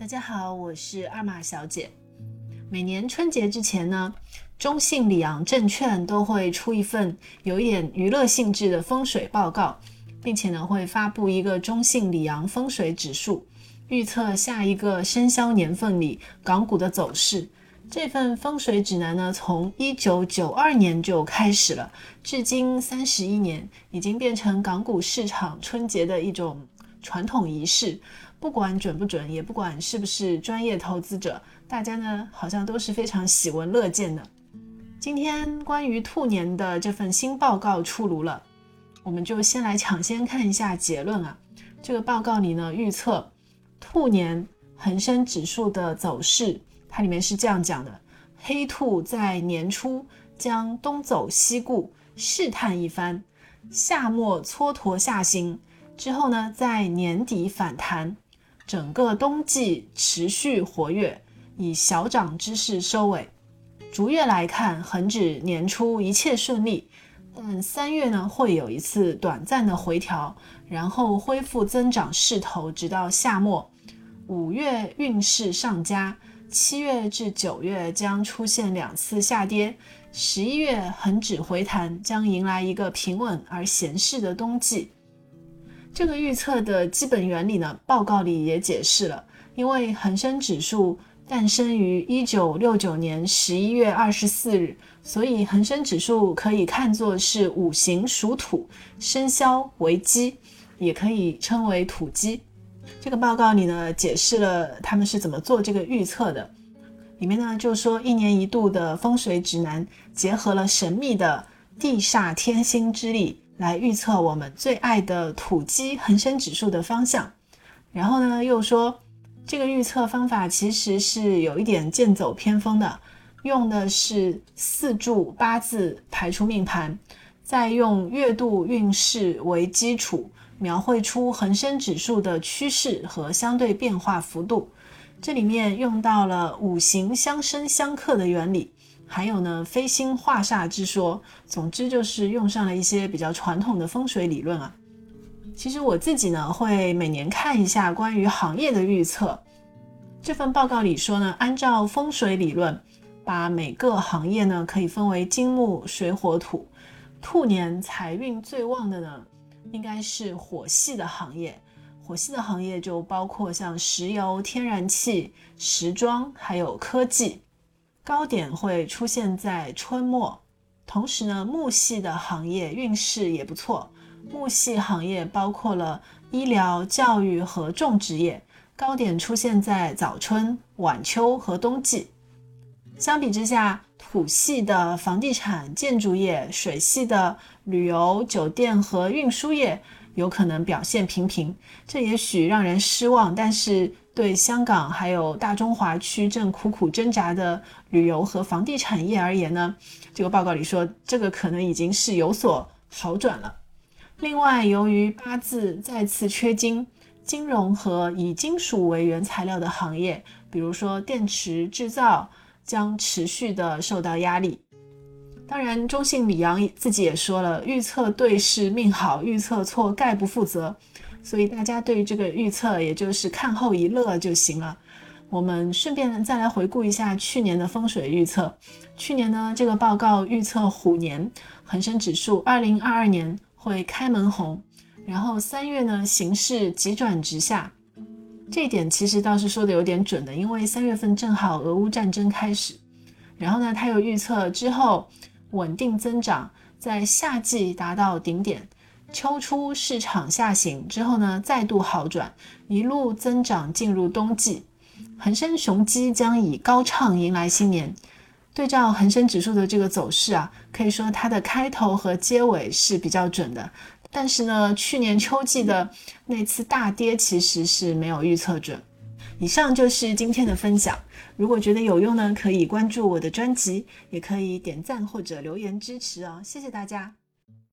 大家好，我是二马小姐。每年春节之前呢，中信里昂证券都会出一份有一点娱乐性质的风水报告，并且呢会发布一个中信里昂风水指数，预测下一个生肖年份里港股的走势。这份风水指南呢，从一九九二年就开始了，至今三十一年，已经变成港股市场春节的一种传统仪式。不管准不准，也不管是不是专业投资者，大家呢好像都是非常喜闻乐见的。今天关于兔年的这份新报告出炉了，我们就先来抢先看一下结论啊。这个报告里呢预测兔年恒生指数的走势，它里面是这样讲的：黑兔在年初将东走西顾，试探一番，夏末蹉跎下行，之后呢在年底反弹。整个冬季持续活跃，以小涨之势收尾。逐月来看，恒指年初一切顺利，但三月呢会有一次短暂的回调，然后恢复增长势头，直到夏末。五月运势上佳，七月至九月将出现两次下跌，十一月恒指回弹，将迎来一个平稳而闲适的冬季。这个预测的基本原理呢，报告里也解释了。因为恒生指数诞生于一九六九年十一月二十四日，所以恒生指数可以看作是五行属土，生肖为鸡，也可以称为土鸡。这个报告里呢，解释了他们是怎么做这个预测的。里面呢就说，一年一度的风水指南结合了神秘的地煞天星之力。来预测我们最爱的土鸡恒生指数的方向，然后呢，又说这个预测方法其实是有一点剑走偏锋的，用的是四柱八字排出命盘，再用月度运势为基础，描绘出恒生指数的趋势和相对变化幅度。这里面用到了五行相生相克的原理。还有呢，飞星化煞之说，总之就是用上了一些比较传统的风水理论啊。其实我自己呢，会每年看一下关于行业的预测。这份报告里说呢，按照风水理论，把每个行业呢可以分为金木水火土。兔年财运最旺的呢，应该是火系的行业。火系的行业就包括像石油、天然气、时装，还有科技。高点会出现在春末，同时呢，木系的行业运势也不错。木系行业包括了医疗、教育和种植业，高点出现在早春、晚秋和冬季。相比之下，土系的房地产、建筑业，水系的旅游、酒店和运输业有可能表现平平，这也许让人失望，但是。对香港还有大中华区正苦苦挣扎的旅游和房地产业而言呢，这个报告里说，这个可能已经是有所好转了。另外，由于八字再次缺金，金融和以金属为原材料的行业，比如说电池制造，将持续的受到压力。当然，中信里昂自己也说了，预测对是命好，预测错概不负责。所以大家对于这个预测，也就是看后一乐就行了。我们顺便再来回顾一下去年的风水预测。去年呢，这个报告预测虎年恒生指数二零二二年会开门红，然后三月呢形势急转直下。这一点其实倒是说的有点准的，因为三月份正好俄乌战争开始。然后呢，他又预测之后稳定增长，在夏季达到顶点。秋初市场下行之后呢，再度好转，一路增长进入冬季，恒生雄鸡将以高唱迎来新年。对照恒生指数的这个走势啊，可以说它的开头和结尾是比较准的。但是呢，去年秋季的那次大跌其实是没有预测准。以上就是今天的分享，如果觉得有用呢，可以关注我的专辑，也可以点赞或者留言支持哦，谢谢大家。